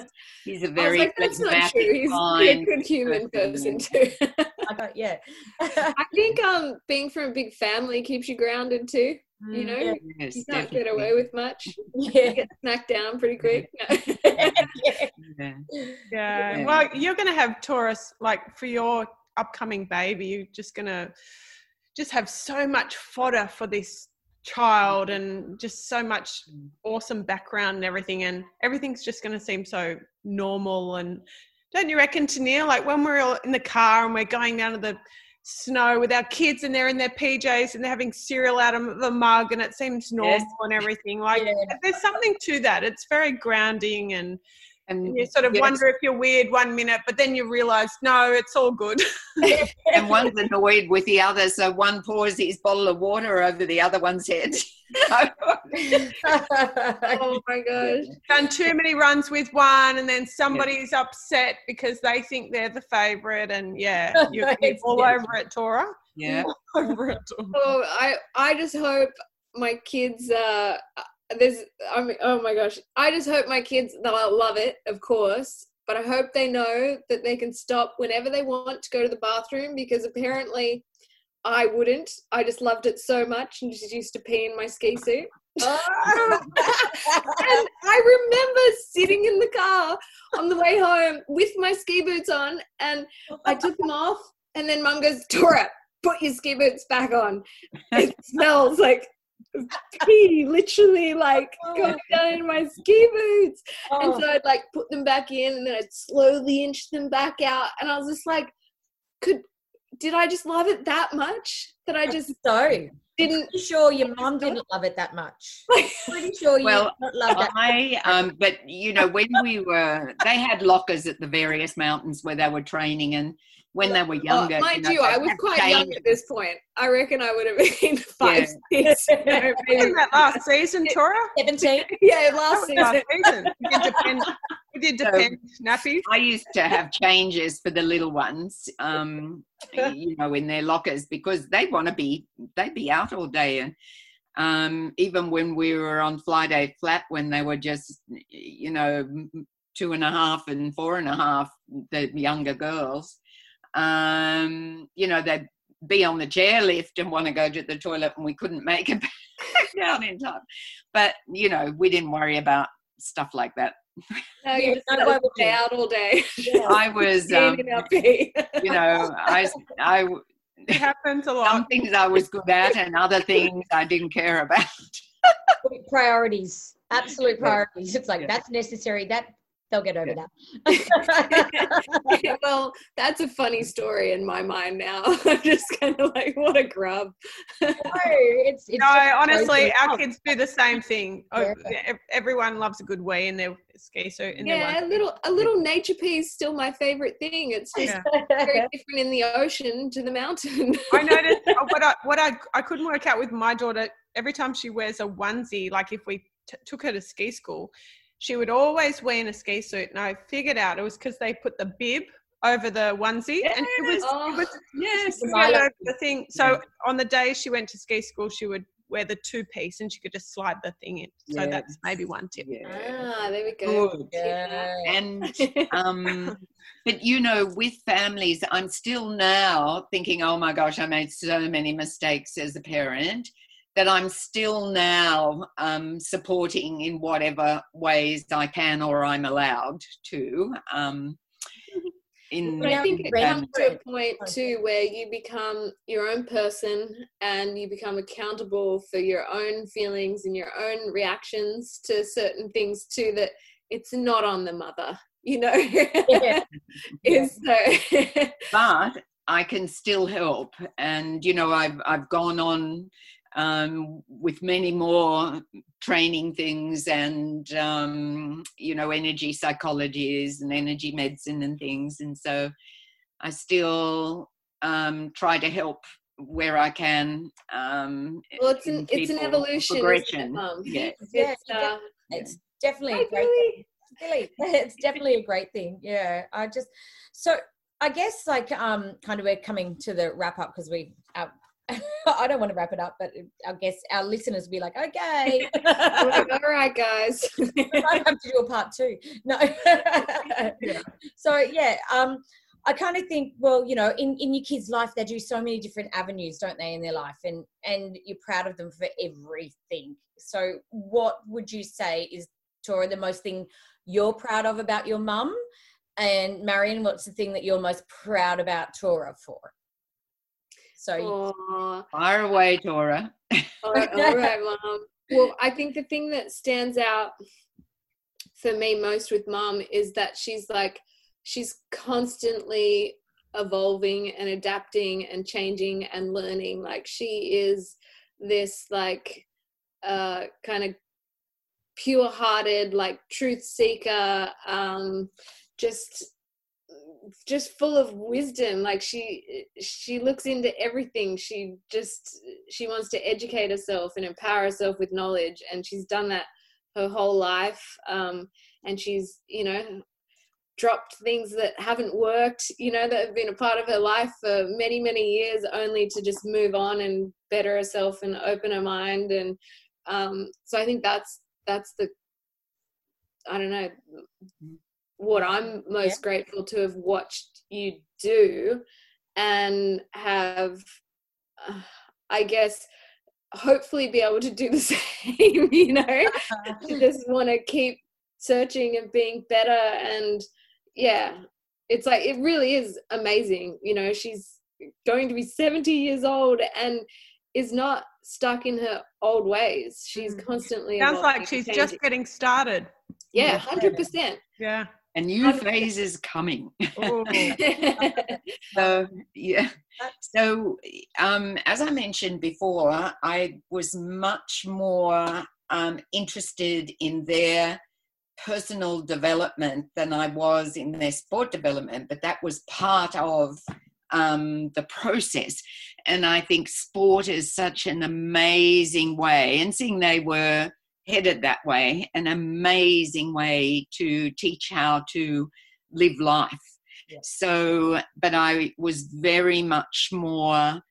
he's a very like, that's not true. He's kind a good human person. person too. I yeah. I think um being from a big family keeps you grounded too. You know, Yeah. Yes, you can't get away with much. You yeah. get snacked down pretty quick. yeah. Yeah. Yeah. Yeah. Well, you're going to have Taurus, like for your upcoming baby, you're just going to just have so much fodder for this child mm. and just so much mm. awesome background and everything. And everything's just going to seem so normal. And don't you reckon, Tennille, like when we're all in the car and we're going down to the snow with our kids and they're in their PJs and they're having cereal out of the mug and it seems normal Yes. and everything. Like Yeah. there's something to that. It's very grounding and And you sort of yes, wonder if you're weird one minute, but then you realize, no, it's all good. and one's annoyed with the other, so one pours his bottle of water over the other one's head. oh my gosh. Done too many runs with one, and then somebody's upset because they think they're the favorite, and yeah, you're, you're all good. over it, Tora. yeah. Over it. Oh, I I just hope my kids uh there's I mean oh my gosh. I just hope my kids they'll love it of course but I hope they know that they can stop whenever they want to go to the bathroom because apparently I wouldn't. I just loved it so much and just used to pee in my ski suit. Oh. And I remember sitting in the car on the way home with my ski boots on and I took them off and then mum goes Tora put your ski boots back on. It smells like pee literally like going down in my ski boots. And Oh, so I'd like put them back in and then I'd slowly inch them back out. And I was just like could did I just love it that much that I just so didn't pretty sure your mum didn't love it that much. like Pretty sure you Well, did not love that. I um, but you know when we were, they had lockers at the various mountains where they were training, and when they were Oh, younger, mind know, you, I was have quite young at this point. I reckon I would have been five, six, you know. Wasn't that last season, Tora? 17. Yeah, That last was season. last season. We did depend, we did So- depend nappies. I used to have changes for the little ones, um, you know, in their lockers because they want to be, they'd be out all day. And um, even when we were on Friday Flat, when they were just, you know, two and a half and four and a half, the younger girls, um, you know, they'd be on the chairlift and want to go to the toilet, and we couldn't make it back down in time. But, you know, we didn't worry about stuff like that. No, you just no, let why us would stay you? out all day. I was, Peeing um, in our pee. you know, I, I, It happens a lot. some things I was good at and other things I didn't care about. priorities. Absolute priorities. It's like Yeah. that's necessary. That they'll get over that. well, that's a funny story in my mind now. I'm just kind of like, what a grub. no, it's, it's No, honestly, our good. kids do the same thing. Oh, Yeah. ev- Everyone loves a good wee in their ski suit. In Yeah, a little a little nature pee is still my favorite thing. It's just Yeah. very different in the ocean to the mountain. I noticed uh, what I what I I couldn't work out with my daughter. Every time she wears a onesie, like if we t- took her to ski school, she would always wear in a ski suit, and I figured out it was because they put the bib over the onesie, and it was Oh. it was yes, The it over the thing. So on the day she went to ski school, she would wear the two piece, and she could just slide the thing in. So that's maybe one tip. ah, there we go. Good. Yeah. And um, but you know, with families, I'm still now thinking, oh my gosh, I made so many mistakes as a parent that I'm still now um, supporting in whatever ways I can or I'm allowed to. Um, in But I think it comes to a point too where you become your own person and you become accountable for your own feelings and your own reactions to certain things too. That it's not on the mother, you know. Yeah. Is so. but I can still help. And you know, I've I've gone on um, with many more training things and um, you know energy psychologies and energy medicine and things. And so I still um, try to help where I can. Um, well, it's an it's an people, evolution. isn't it, Progression. Mum? Yeah. Yeah, It's, uh, it's definitely Hi, a great Billy. Billy. It's definitely a great thing. Yeah. I just so I guess like um kind of we're coming to the wrap up because we uh, I don't want to wrap it up, but I guess our listeners will be like, okay. All right, guys. I have to do a part two. No. Yeah. So yeah, um, I kind of think, well, you know, in, in your kids' life, they do so many different avenues, don't they, in their life, and and you're proud of them for everything. So, what would you say is Tora the most thing you're proud of about your mum, and Marion, what's the thing that you're most proud about Tora for? So, you- Fire away, Tora. all right, all right, mom. Well, I think the thing that stands out for me most with mom is that she's like, she's constantly evolving and adapting and changing and learning. Like, she is this, like, uh, kind of pure hearted, like, truth seeker, um, just just full of wisdom. Like she she looks into everything. She just she wants to educate herself and empower herself with knowledge and she's done that her whole life. Um and she's you know dropped things that haven't worked you know that have been a part of her life for many many years only to just move on and better herself and open her mind. And um so i think that's that's the i don't know what I'm most grateful to have watched you do and have, uh, I guess, hopefully be able to do the same, you know? just want to keep searching and being better. And yeah, it's like, it really is amazing. You know, she's going to be 70 years old and is not stuck in her old ways. She's Mm. constantly Sounds like she's and just getting started. yeah, hundred percent. Yeah. A new phase is coming. Ooh. So yeah. So um, as I mentioned before, I was much more um, interested in their personal development than I was in their sport development, but that was part of um, the process. And I think sport is such an amazing way, and seeing they were headed that way, an amazing way to teach how to live life. So, but I was very much more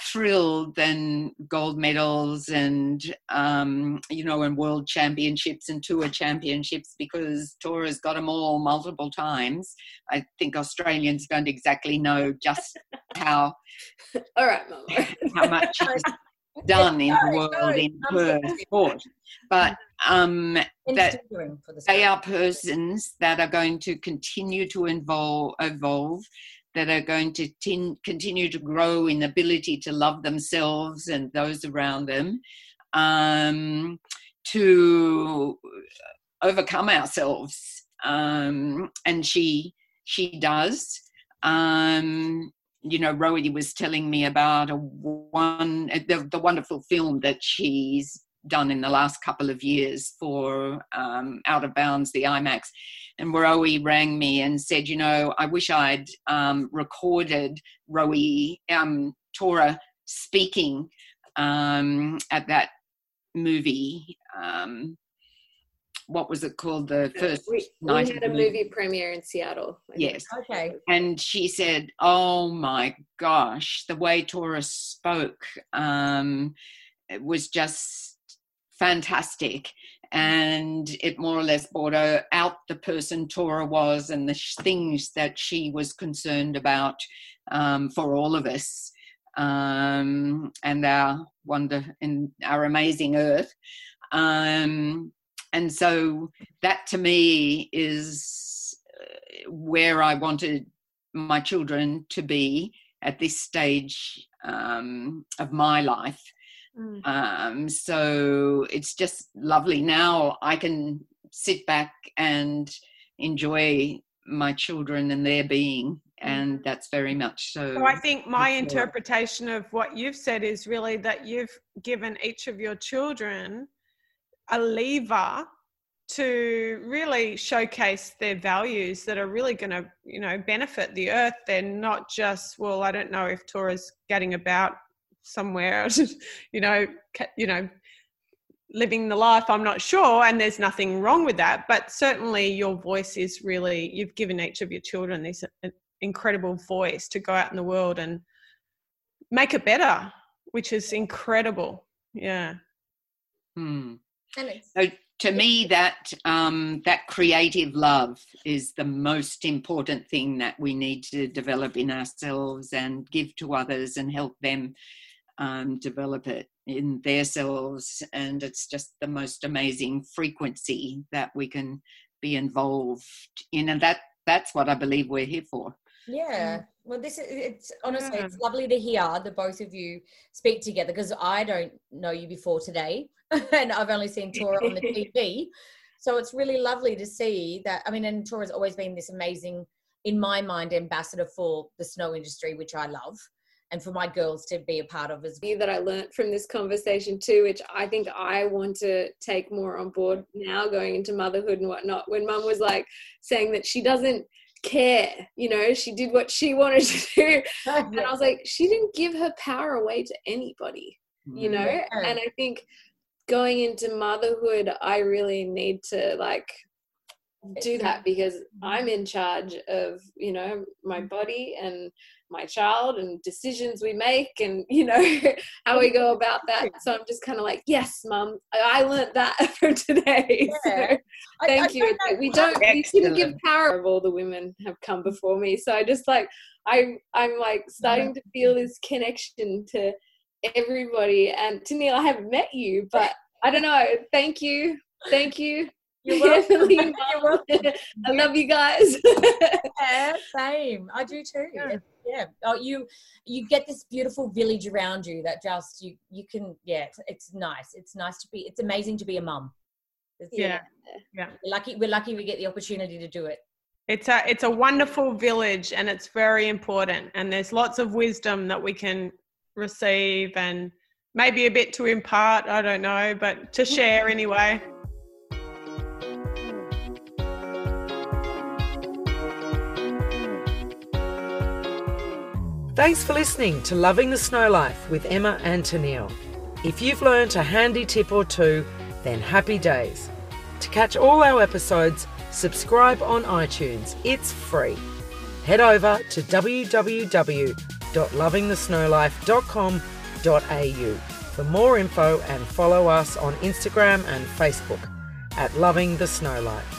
thrilled than gold medals and um, you know and world championships and tour championships because Tora's got them all multiple times. I think Australians don't exactly know just how All right, Mama. how much done in the world no, in her sport. But um, that- still doing for the they are persons that are going to continue to evolve, evolve that are going to tin, continue to grow in ability to love themselves and those around them, um, to overcome ourselves. Um, and she she does. Um, you know, Rowie was telling me about a one the, the wonderful film that she's done in the last couple of years for um, Out of Bounds, the IMAX. And Rowie rang me and said, you know, I wish I'd um, recorded Rowie, um, Tora speaking um, at that movie. What was it called? The first we, we night had of a movie. movie premiere in Seattle. I think. Yes. Okay. and she said, "Oh my gosh, the way Tora spoke um, it was just fantastic." And it more or less brought out the person Tora was and the sh- things that she was concerned about um, for all of us um, and our wonder in our amazing earth. Um, and so that to me is uh, where I wanted my children to be at this stage um, of my life. Mm. Um, so it's just lovely. Now I can sit back and enjoy my children and their being, and that's very much so. So I think my interpretation of what you've said is really that you've given each of your children a lever to really showcase their values that are really going to, you know, benefit the earth. They're not just, well, I don't know if Tora's getting about somewhere, you know, you know, living the life. I'm not sure, and there's nothing wrong with that. But certainly, your voice is really you've given each of your children this uh, incredible voice to go out in the world and make it better which is incredible. Yeah. Hmm. So to me, that um, that creative love is the most important thing that we need to develop in ourselves and give to others and help them um, develop it in themselves. And it's just the most amazing frequency that we can be involved in, and that that's what I believe we're here for. Yeah. Well, this is it's honestly it's lovely to hear the both of you speak together because I don't know you before today, and I've only seen Tora on the TV. So it's really lovely to see that. I mean, and Tora's always been this amazing, in my mind, ambassador for the snow industry, which I love, and for my girls to be a part of as well. that I learnt from this conversation too, which I think I want to take more on board now going into motherhood and whatnot. When mum was like saying that she doesn't care, you know, she did what she wanted to do. And I was like, she didn't give her power away to anybody, you mm-hmm. know? And I think going into motherhood, I really need to like do that because I'm in charge of, you know, my body and my child and decisions we make and, you know, how we go about that. So I'm just kind of like, yes, mum, I I learned that from today. Yeah. So I- I thank you. don't We don't, we shouldn't give power of all the women have come before me. So I just like, I, I'm like starting to feel this connection to everybody. And Tennille, I haven't met you, but I don't know. Thank you. Thank you. You're welcome. You're Mum. I love you guys. Yeah, same. I do too. Yeah. Yeah. Oh, you you get this beautiful village around you that just you you can yeah. It's, it's nice. It's nice to be. It's amazing to be a mum. Yeah. Yeah. We're lucky. We're lucky we get the opportunity to do it. It's a it's a wonderful village and it's very important and there's lots of wisdom that we can receive and maybe a bit to impart, I don't know, but to share anyway. Thanks for listening to Loving the Snow Life with Emma and Tennille. If you've learnt a handy tip or two, then happy days. To catch all our episodes, subscribe on iTunes. It's free. Head over to www.lovingthesnowlife.com.au for more info and follow us on Instagram and Facebook at Loving the Snow Life.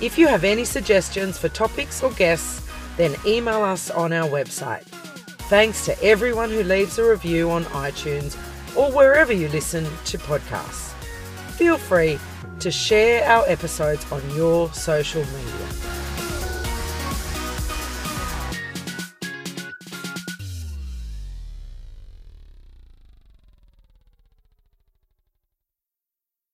If you have any suggestions for topics or guests, then email us on our website. Thanks to everyone who leaves a review on iTunes or wherever you listen to podcasts. Feel free to share our episodes on your social media.